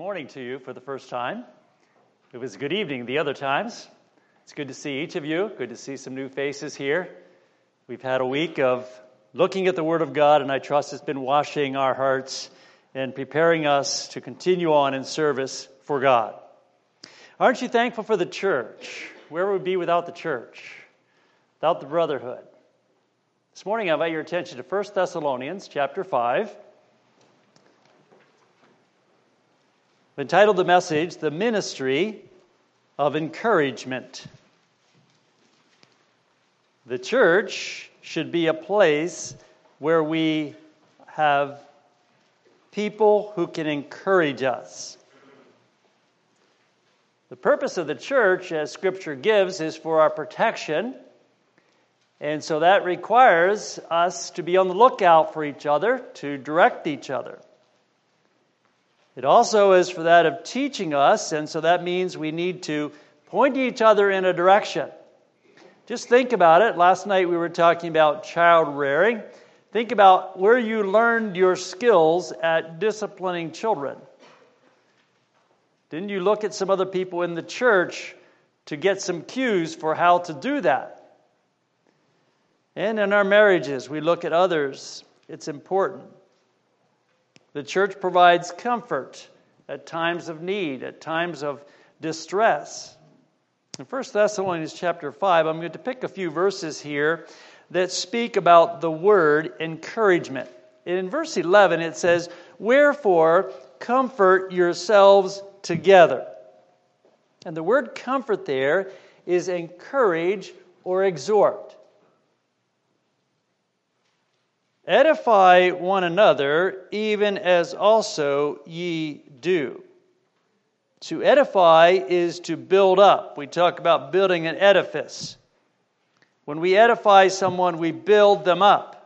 morning to you for the first time. It was good evening the other times. It's good to see each of you. Good to see some new faces here. We've had a week of looking at the Word of God, and I trust it's been washing our hearts and preparing us to continue on in service for God. Aren't you thankful for the church? Where would we be without the church? Without the brotherhood? This morning I invite your attention to 1 Thessalonians chapter 5. I've entitled the message, The Ministry of Encouragement. The church should be a place where we have people who can encourage us. The purpose of the church, as Scripture gives, is for our protection. And so that requires us to be on the lookout for each other, to direct each other. It also is for that of teaching us, and so that means we need to point each other in a direction. Just think about it. Last night we were talking about child rearing. Think about where you learned your skills at disciplining children. Didn't you look at some other people in the church to get some cues for how to do that? And in our marriages, we look at others. It's important. The church provides comfort at times of need, at times of distress. In 1 Thessalonians chapter 5, I'm going to pick a few verses here that speak about the word encouragement. In verse 11, it says, Wherefore, comfort yourselves together. And the word comfort there is encourage or exhort. Edify one another, even as also ye do. To edify is to build up. We talk about building an edifice. When we edify someone, we build them up.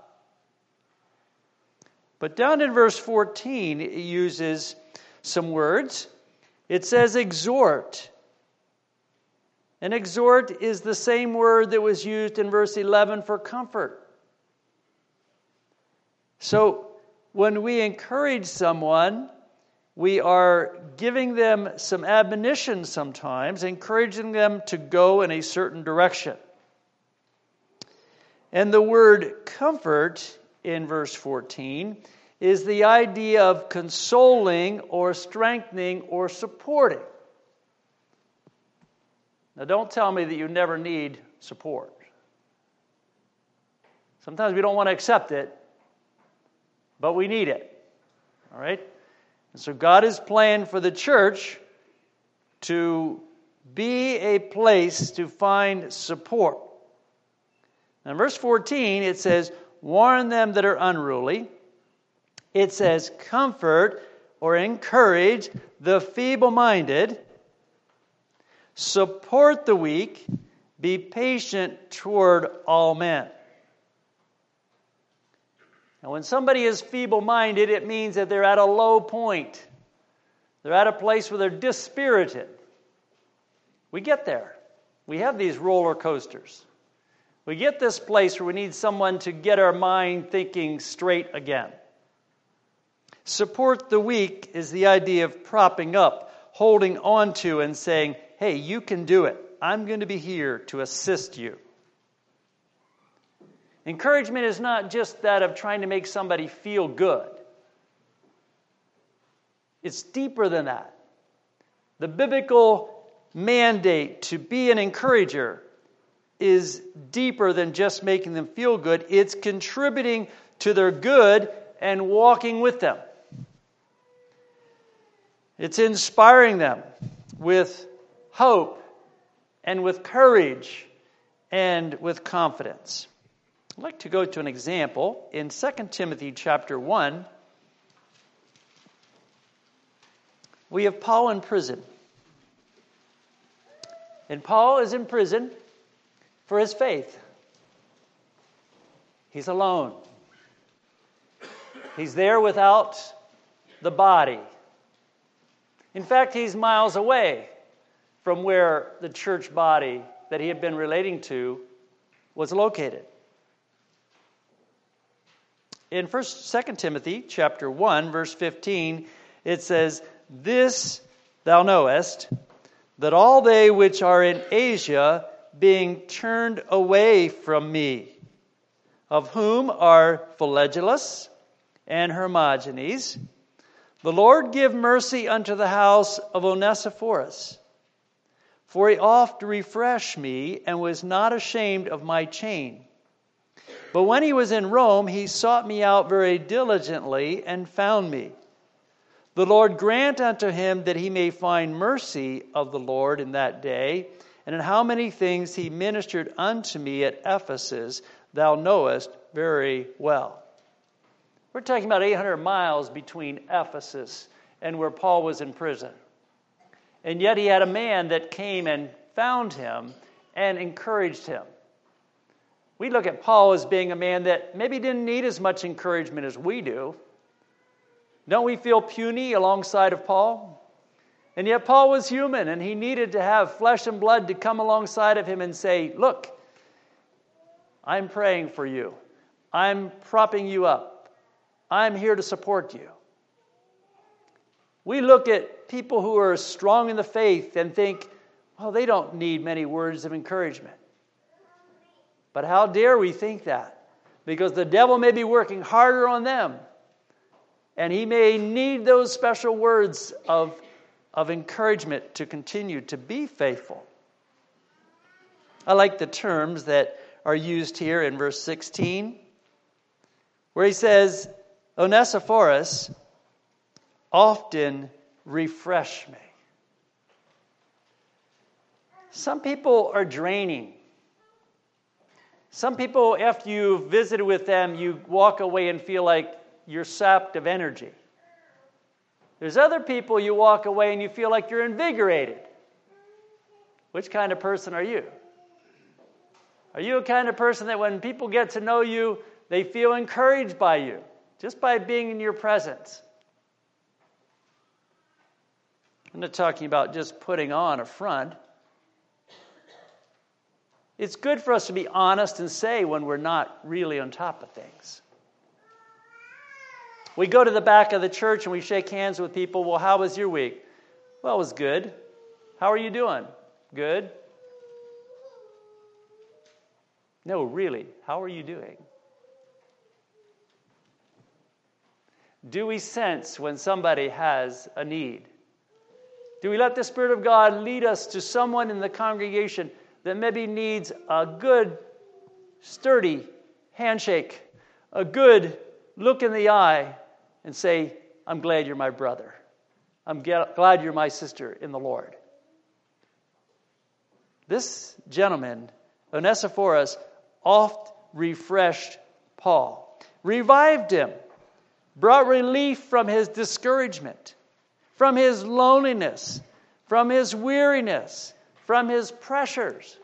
But down in verse 14, it uses some words. It says exhort. And exhort is the same word that was used in verse 11 for comfort. So when we encourage someone, we are giving them some admonition sometimes, encouraging them to go in a certain direction. And the word comfort in verse 14 is the idea of consoling or strengthening or supporting. Now, don't tell me that you never need support. Sometimes we don't want to accept it, but we need it. All right? And so God has planned for the church to be a place to find support. Now, in verse 14, it says, Warn them that are unruly. It says, Comfort or encourage the feeble minded. Support the weak. Be patient toward all men. And when somebody is feeble minded, it means that they're at a low point. They're at a place where they're dispirited. We get there. We have these roller coasters. We get this place where we need someone to get our mind thinking straight again. Support the weak is the idea of propping up, holding on to, and saying, hey, you can do it. I'm going to be here to assist you. Encouragement is not just that of trying to make somebody feel good, it's deeper than that. The biblical mandate to be an encourager is deeper than just making them feel good, it's contributing to their good and walking with them. It's inspiring them with hope and with courage and with confidence. I'd like to go to an example in 2 Timothy chapter 1. We have Paul in prison. And Paul is in prison for his faith. He's alone. He's there without the body. In fact, he's miles away from where the church body that he had been relating to was located in first second timothy chapter 1 verse 15 it says This thou knowest, that all they which are in Asia, being turned away from me, of whom are Phygellus and Hermogenes, the Lord give mercy unto the house of Onesiphorus. For he oft refreshed me and was not ashamed of my chain. But when he was in Rome, he sought me out very diligently and found me. The Lord grant unto him that he may find mercy of the Lord in that day, and in how many things he ministered unto me at Ephesus, thou knowest very well. We're talking about 800 miles between Ephesus and where Paul was in prison. And yet he had a man that came and found him and encouraged him. We look at Paul as being a man that maybe didn't need as much encouragement as we do. Don't we feel puny alongside of Paul? And yet, Paul was human and he needed to have flesh and blood to come alongside of him and say, Look, I'm praying for you. I'm propping you up. I'm here to support you. We look at people who are strong in the faith and think, well, they don't need many words of encouragement. But how dare we think that? Because the devil may be working harder on them and he may need those special words of, of encouragement to continue to be faithful. I like the terms that are used here in verse 16, where he says, Onesiphorus often refresh me. Some people are draining. Some people, after you've visited with them, you walk away and feel like you're sapped of energy. There's other people you walk away and you feel like you're invigorated. Which kind of person are you? Are you a kind of person that when people get to know you, they feel encouraged by you just by being in your presence? I'm not talking about just putting on a front. It's good for us to be honest and say when we're not really on top of things. We go to the back of the church and we shake hands with people. Well, how was your week? Well, it was good. How are you doing? Good. No, really, how are you doing? Do we sense when somebody has a need? Do we let the Spirit of God lead us to someone in the congregation that maybe needs a good, sturdy handshake, a good look in the eye, and say, I'm glad you're my brother. I'm glad you're my sister in the Lord. This gentleman, Onesiphorus, oft refreshed Paul, revived him, brought relief from his discouragement, from his loneliness, from his weariness, from his pressures.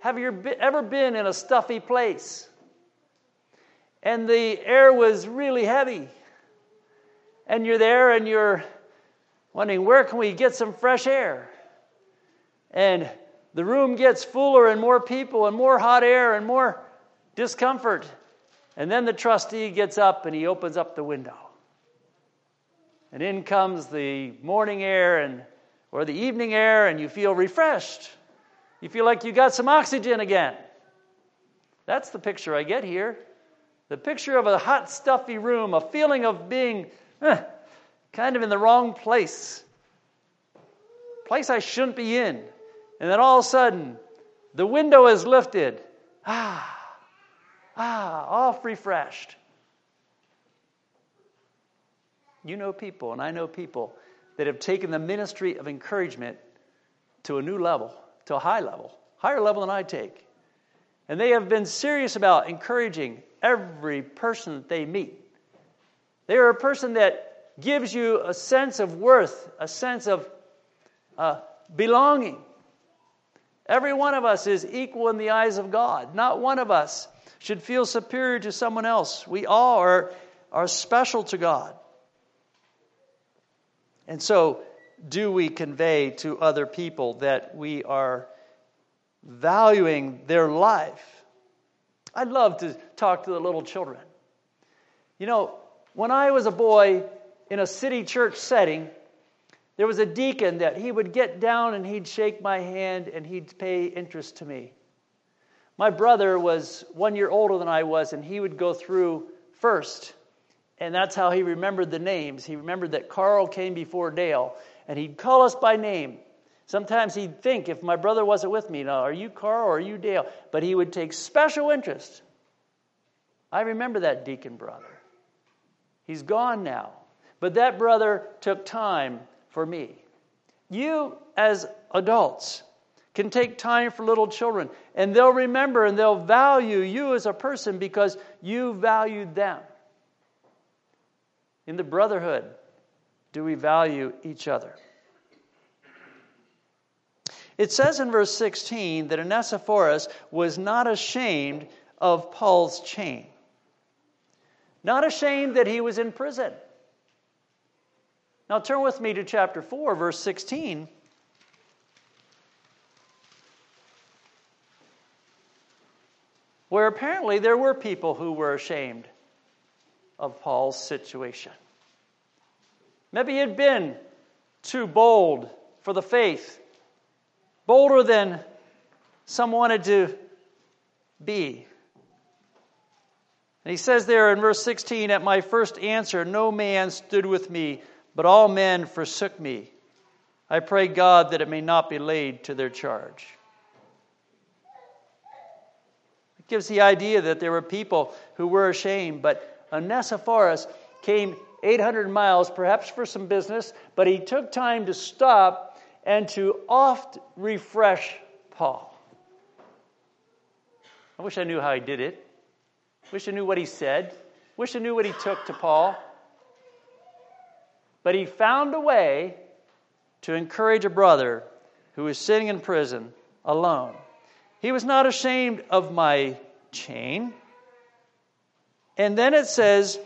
Have you ever been in a stuffy place? and the air was really heavy. And you're there and you're wondering, where can we get some fresh air? And the room gets fuller and more people and more hot air and more discomfort. And then the trustee gets up and he opens up the window. And in comes the morning air and or the evening air and you feel refreshed. You feel like you got some oxygen again. That's the picture I get here. The picture of a hot, stuffy room, a feeling of being eh, kind of in the wrong place, place I shouldn't be in. And then all of a sudden, the window is lifted. Ah, ah, off refreshed. You know people, and I know people that have taken the ministry of encouragement to a new level, to a high level, higher level than I take. And they have been serious about encouraging every person that they meet. They are a person that gives you a sense of worth, a sense of uh, belonging. Every one of us is equal in the eyes of God. Not one of us should feel superior to someone else. We all are, are special to God. And so, do we convey to other people that we are valuing their life I'd love to talk to the little children. You know, when I was a boy, in a city church setting, there was a deacon that he would get down and he'd shake my hand and he'd pay interest to me. My brother was one year older than I was, and he would go through first. And that's how he remembered the names. He remembered that Carl came before Dale, and he'd call us by name. Sometimes he'd think, if my brother wasn't with me, now, are you Carl or are you Dale? But he would take special interest. I remember that deacon brother. He's gone now. But that brother took time for me. You, as adults, can take time for little children, and they'll remember and they'll value you as a person because you valued them. In the brotherhood, do we value each other? It says in verse 16 that Onesiphorus was not ashamed of Paul's chain, not ashamed that he was in prison. Now turn with me to chapter 4, verse 16. Where apparently there were people who were ashamed of Paul's situation. Maybe he had been too bold for the faith, bolder than some wanted to be. And he says there in verse 16, At my first answer, no man stood with me but all men forsook me. I pray God that it may not be laid to their charge. It gives the idea that there were people who were ashamed, but Onesiphorus came 800 miles, perhaps for some business, but he took time to stop and to oft refresh Paul. I wish I knew how he did it. Wish I knew what he said. Wish I knew what he took to Paul. But he found a way to encourage a brother who was sitting in prison alone. He was not ashamed of my chain. And then it says,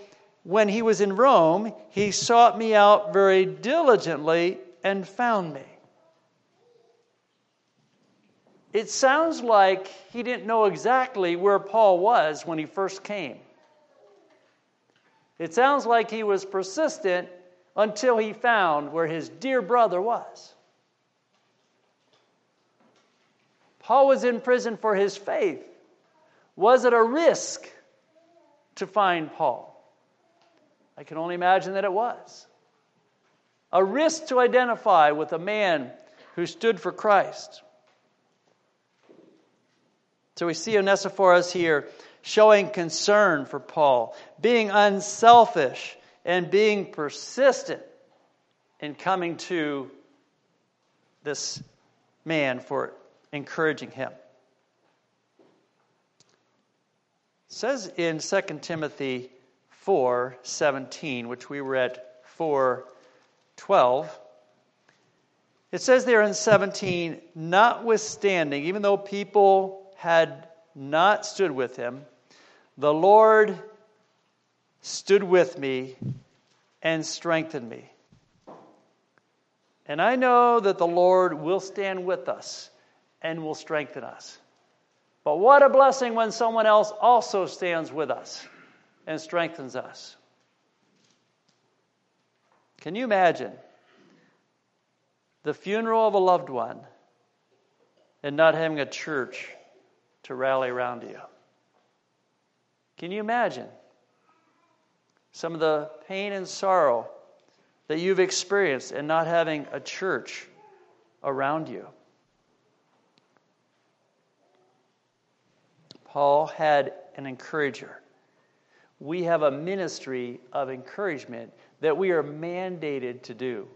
when he was in Rome, he sought me out very diligently and found me. It sounds like he didn't know exactly where Paul was when he first came. It sounds like he was persistent until he found where his dear brother was. Paul was in prison for his faith. Was it a risk to find Paul? I can only imagine that it was. A risk to identify with a man who stood for Christ. So we see Onesiphorus here showing concern for Paul, being unselfish and being persistent in coming to this man for encouraging him. It says in 2 Timothy 4:17, which we were at 4:12, It says there in 17, notwithstanding, even though people had not stood with him, the Lord stood with me and strengthened me. And I know that the Lord will stand with us and will strengthen us. But what a blessing when someone else also stands with us and strengthens us. Can you imagine the funeral of a loved one and not having a church to rally around you? Can you imagine? some of the pain and sorrow that you've experienced and not having a church around you. Paul had an encourager. We have a ministry of encouragement that we are mandated to do.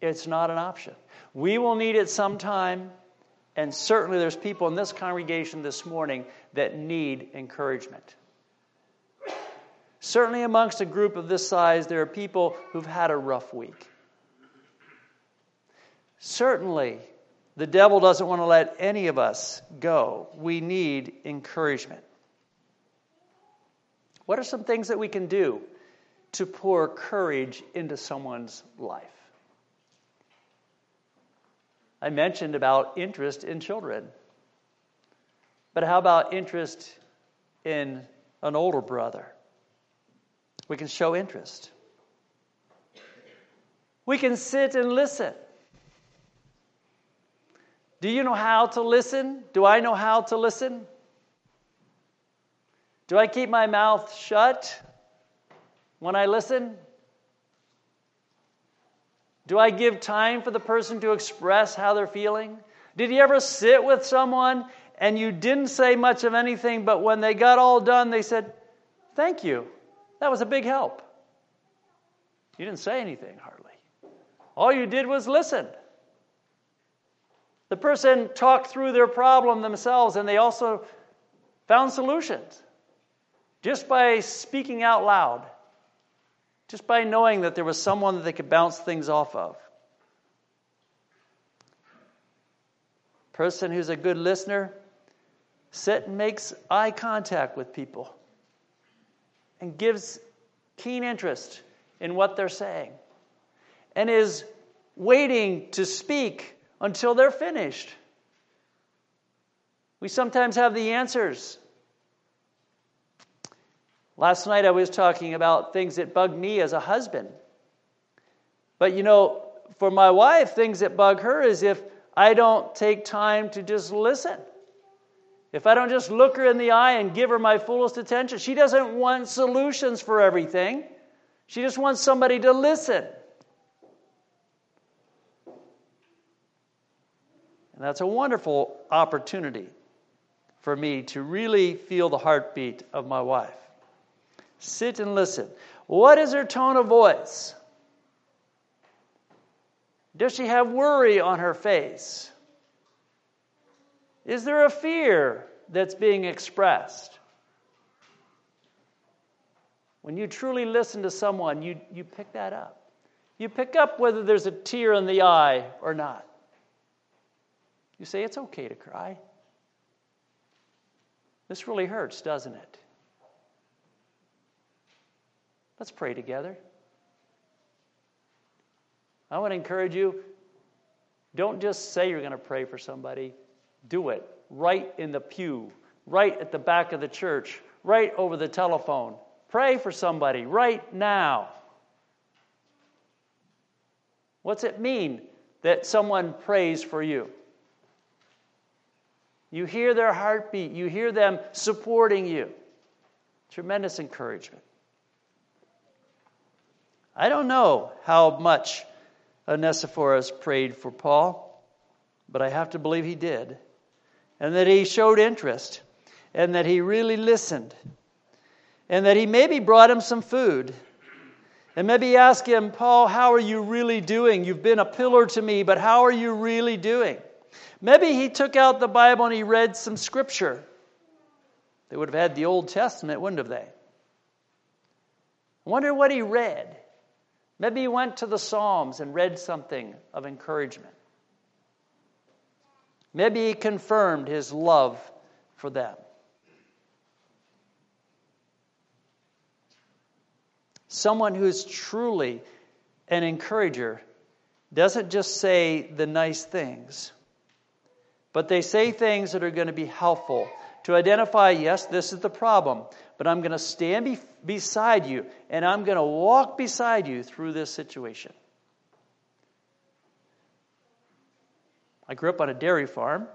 It's not an option. We will need it sometime, and certainly there's people in this congregation this morning that need encouragement. Certainly, amongst a group of this size, there are people who've had a rough week. Certainly, the devil doesn't want to let any of us go. We need encouragement. What are some things that we can do to pour courage into someone's life? I mentioned about interest in children. But how about interest in an older brother? We can show interest. We can sit and listen. Do you know how to listen? Do I know how to listen? Do I keep my mouth shut when I listen? Do I give time for the person to express how they're feeling? Did you ever sit with someone and you didn't say much of anything, but when they got all done, they said, Thank you. That was a big help. You didn't say anything hardly. All you did was listen. The person talked through their problem themselves and they also found solutions just by speaking out loud, just by knowing that there was someone that they could bounce things off of. Person who's a good listener sit and makes eye contact with people and gives keen interest in what they're saying and is waiting to speak until they're finished. We sometimes have the answers. Last night I was talking about things that bug me as a husband. But you know, for my wife, things that bug her is if I don't take time to just listen. If I don't just look her in the eye and give her my fullest attention, she doesn't want solutions for everything. She just wants somebody to listen. And that's a wonderful opportunity for me to really feel the heartbeat of my wife. Sit and listen. What is her tone of voice? Does she have worry on her face? Is there a fear that's being expressed? When you truly listen to someone, you, you pick that up. You pick up whether there's a tear in the eye or not. You say, It's okay to cry. This really hurts, doesn't it? Let's pray together. I want to encourage you don't just say you're going to pray for somebody, do it right in the pew, right at the back of the church, right over the telephone. Pray for somebody right now. What's it mean that someone prays for you? You hear their heartbeat, you hear them supporting you. Tremendous encouragement. I don't know how much Onesiphorus prayed for Paul, but I have to believe he did and that he showed interest, and that he really listened, and that he maybe brought him some food. And maybe ask him, Paul, how are you really doing? You've been a pillar to me, but how are you really doing? Maybe he took out the Bible and he read some scripture. They would have had the Old Testament, wouldn't have they? I wonder what he read. Maybe he went to the Psalms and read something of encouragement. Maybe he confirmed his love for them. Someone who's truly an encourager doesn't just say the nice things, but they say things that are going to be helpful to identify yes, this is the problem, but I'm going to stand be- beside you and I'm going to walk beside you through this situation. I grew up on a dairy farm,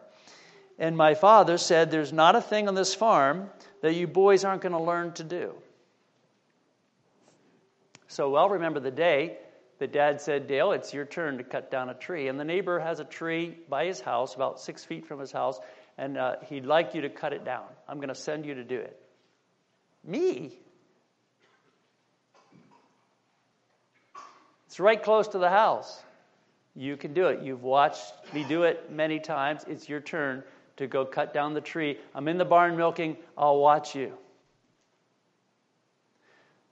and my father said, There's not a thing on this farm that you boys aren't going to learn to do. So I'll remember the day that dad said, Dale, it's your turn to cut down a tree. And the neighbor has a tree by his house, about six feet from his house, and uh, he'd like you to cut it down. I'm going to send you to do it. Me? It's right close to the house. You can do it. You've watched me do it many times. It's your turn to go cut down the tree. I'm in the barn milking. I'll watch you.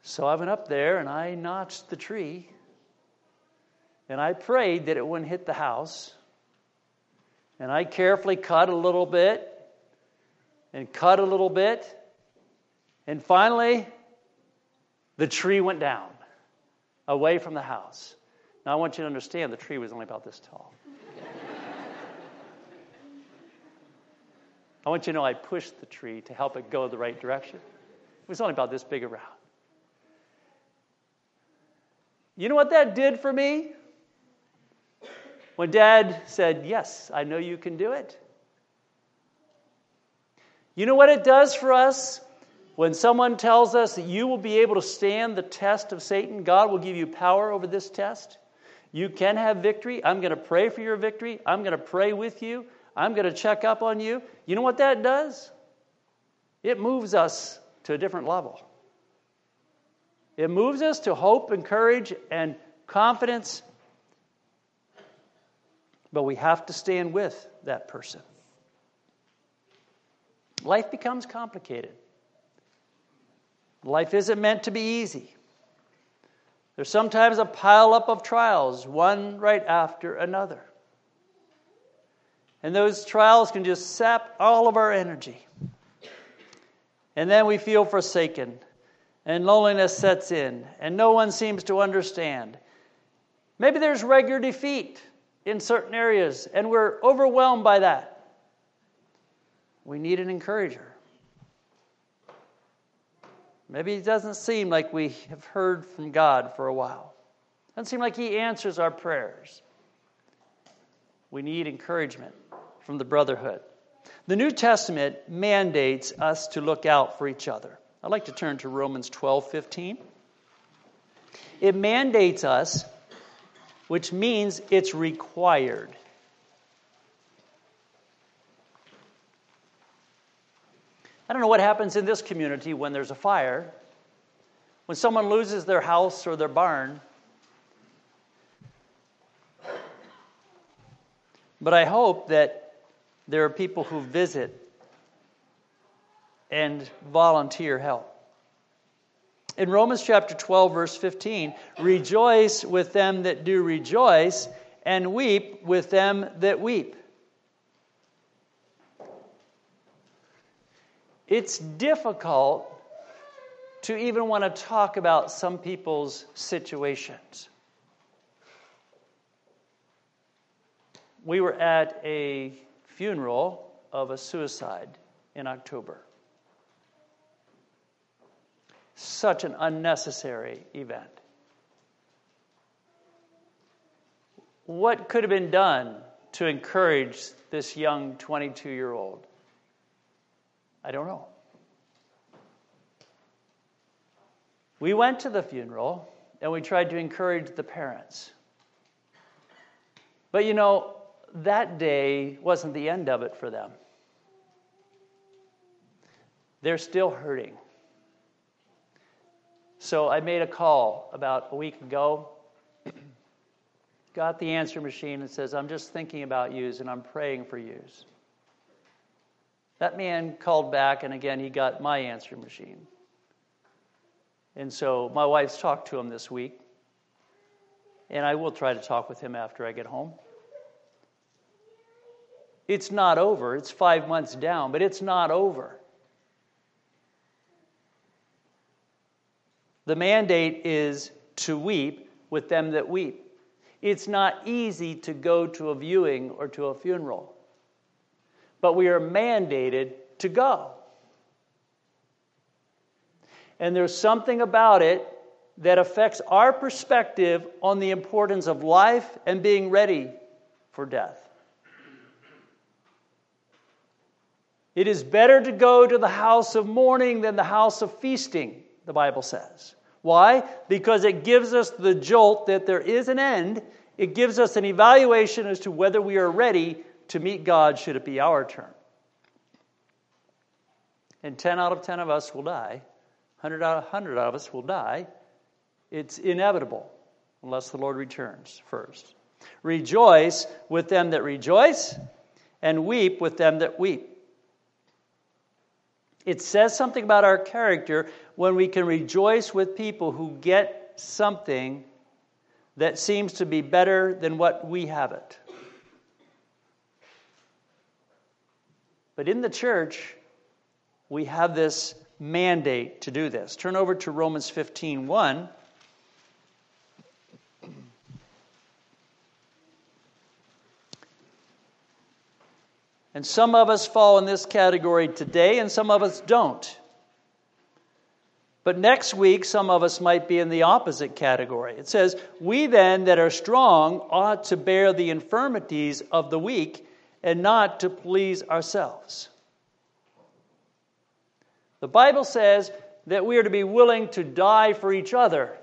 So I went up there and I notched the tree. And I prayed that it wouldn't hit the house. And I carefully cut a little bit and cut a little bit. And finally, the tree went down away from the house. Now, I want you to understand the tree was only about this tall. I want you to know I pushed the tree to help it go the right direction. It was only about this big around. You know what that did for me? When dad said, Yes, I know you can do it. You know what it does for us? When someone tells us that you will be able to stand the test of Satan, God will give you power over this test. You can have victory. I'm going to pray for your victory. I'm going to pray with you. I'm going to check up on you. You know what that does? It moves us to a different level. It moves us to hope and courage and confidence. But we have to stand with that person. Life becomes complicated. Life isn't meant to be easy. There's sometimes a pileup of trials, one right after another. And those trials can just sap all of our energy. And then we feel forsaken, and loneliness sets in, and no one seems to understand. Maybe there's regular defeat in certain areas, and we're overwhelmed by that. We need an encourager. Maybe it doesn't seem like we have heard from God for a while. It Doesn't seem like He answers our prayers. We need encouragement from the brotherhood. The New Testament mandates us to look out for each other. I'd like to turn to Romans 12 15. It mandates us, which means it's required. I don't know what happens in this community when there's a fire. When someone loses their house or their barn. But I hope that there are people who visit and volunteer help. In Romans chapter 12, verse 15, rejoice with them that do rejoice, and weep with them that weep. It's difficult to even want to talk about some people's situations. We were at a funeral of a suicide in October. Such an unnecessary event. What could have been done to encourage this young 22 year old? I don't know. We went to the funeral and we tried to encourage the parents. But you know, that day wasn't the end of it for them. They're still hurting. So I made a call about a week ago, got the answer machine and says, I'm just thinking about yous and I'm praying for yous. That man called back, and again, he got my answer machine. And so my wife's talked to him this week, and I will try to talk with him after I get home. It's not over. It's five months down, but it's not over. The mandate is to weep with them that weep. It's not easy to go to a viewing or to a funeral but we are mandated to go. And there's something about it that affects our perspective on the importance of life and being ready for death. It is better to go to the house of mourning than the house of feasting, the Bible says. Why? Because it gives us the jolt that there is an end. It gives us an evaluation as to whether we are ready to meet God should it be our turn. And 10 out of 10 of us will die. 100 out of 100 of us will die. It's inevitable unless the Lord returns first. Rejoice with them that rejoice, and weep with them that weep. It says something about our character when we can rejoice with people who get something that seems to be better than what we have it. But in the church, we have this mandate to do this. Turn over to Romans 15 1. And some of us fall in this category today, and some of us don't. But next week, some of us might be in the opposite category. It says, We then that are strong ought to bear the infirmities of the weak and not to please ourselves. The Bible says that we are to be willing to die for each other.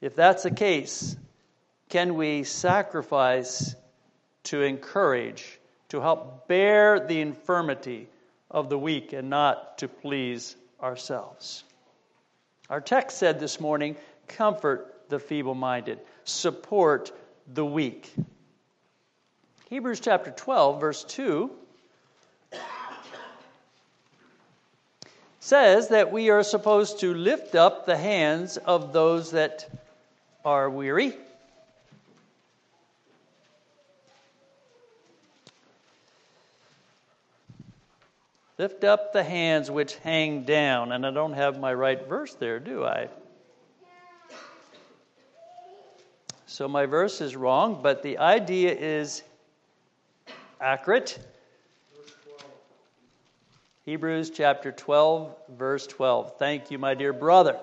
If that's the case, can we sacrifice to encourage, to help bear the infirmity of the weak and not to please ourselves. Our text said this morning comfort the feeble minded, support the weak. Hebrews chapter 12, verse 2 says that we are supposed to lift up the hands of those that are weary Lift up the hands which hang down. And I don't have my right verse there, do I? So my verse is wrong, but the idea is accurate. Hebrews chapter 12, verse 12. Thank you, my dear brother.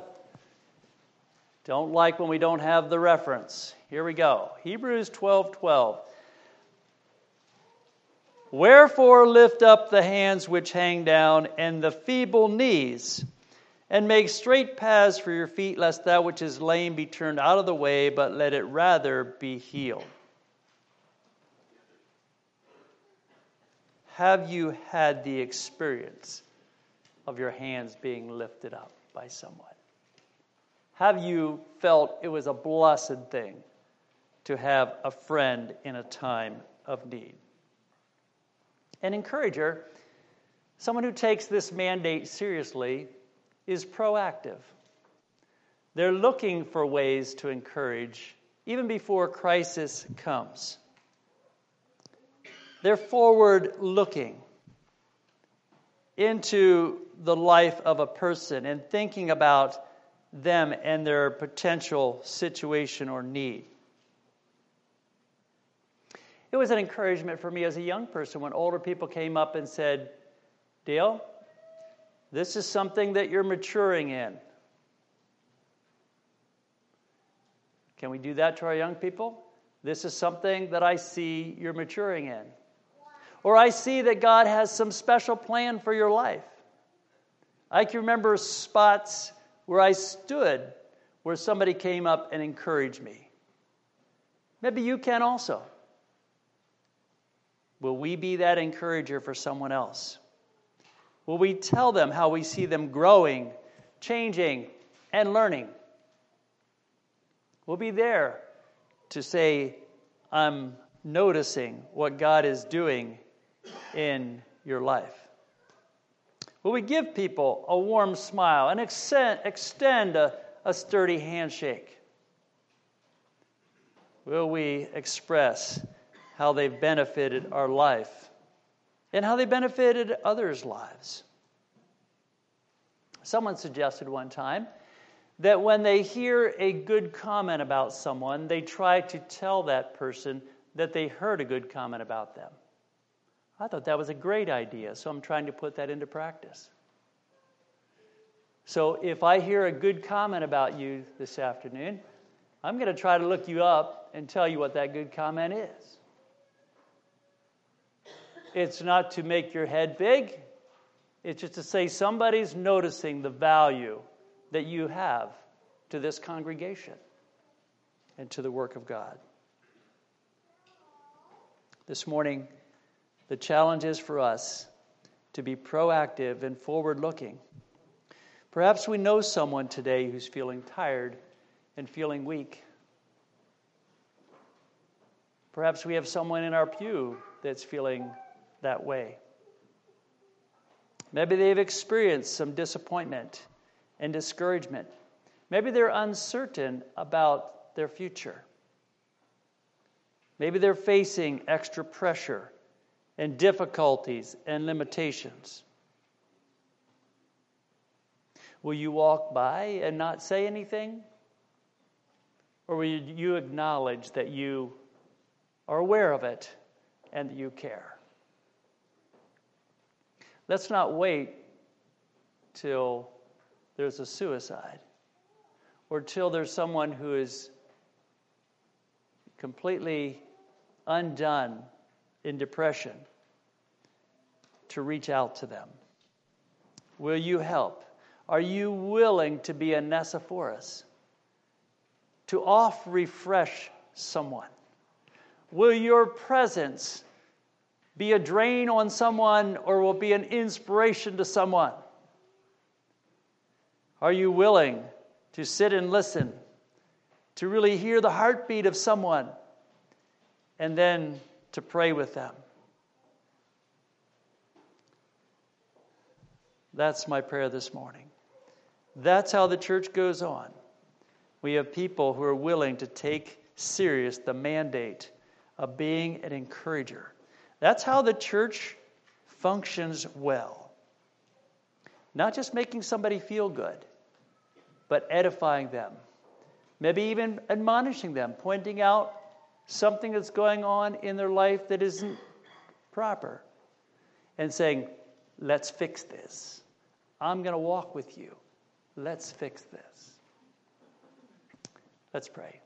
Don't like when we don't have the reference. Here we go. Hebrews 12, 12. Wherefore lift up the hands which hang down, and the feeble knees, and make straight paths for your feet, lest that which is lame be turned out of the way, but let it rather be healed. Have you had the experience of your hands being lifted up by someone? Have you felt it was a blessed thing to have a friend in a time of need? An encourager, someone who takes this mandate seriously, is proactive. They're looking for ways to encourage even before crisis comes. They're forward looking into the life of a person and thinking about them and their potential situation or need. It was an encouragement for me as a young person when older people came up and said, Dale, this is something that you're maturing in. Can we do that to our young people? This is something that I see you're maturing in. Or I see that God has some special plan for your life. I can remember spots where I stood where somebody came up and encouraged me. Maybe you can also. Will we be that encourager for someone else? Will we tell them how we see them growing, changing, and learning? We'll be there to say, I'm noticing what God is doing in your life. Will we give people a warm smile and extend, a, a sturdy handshake? Will we express how they've benefited our life and how they benefited others' lives. Someone suggested one time that when they hear a good comment about someone, they try to tell that person that they heard a good comment about them. I thought that was a great idea, so I'm trying to put that into practice. So if I hear a good comment about you this afternoon, I'm going to try to look you up and tell you what that good comment is. It's not to make your head big, it's just to say somebody's noticing the value that you have to this congregation and to the work of God. This morning, the challenge is for us to be proactive and forward looking. Perhaps we know someone today who's feeling tired and feeling weak. Perhaps we have someone in our pew that's feeling that way. Maybe they've experienced some disappointment and discouragement. Maybe they're uncertain about their future. Maybe they're facing extra pressure and difficulties and limitations. Will you walk by and not say anything? Or will you acknowledge that you are aware of it and that you care? Let's not wait till there's a suicide or till there's someone who is completely undone in depression to reach out to them? Will you help? Are you willing to be a Onesiphorus? To off refresh someone? Will your presence be a drain on someone or will be an inspiration to someone? Are you willing to sit and listen, to really hear the heartbeat of someone, and then to pray with them? That's my prayer this morning. That's how the church goes on. We have people who are willing to take serious the mandate of being an encourager. That's how the church functions well. Not just making somebody feel good, but edifying them. Maybe even admonishing them, pointing out something that's going on in their life that isn't proper, and saying, Let's fix this. I'm going to walk with you. Let's fix this. Let's pray.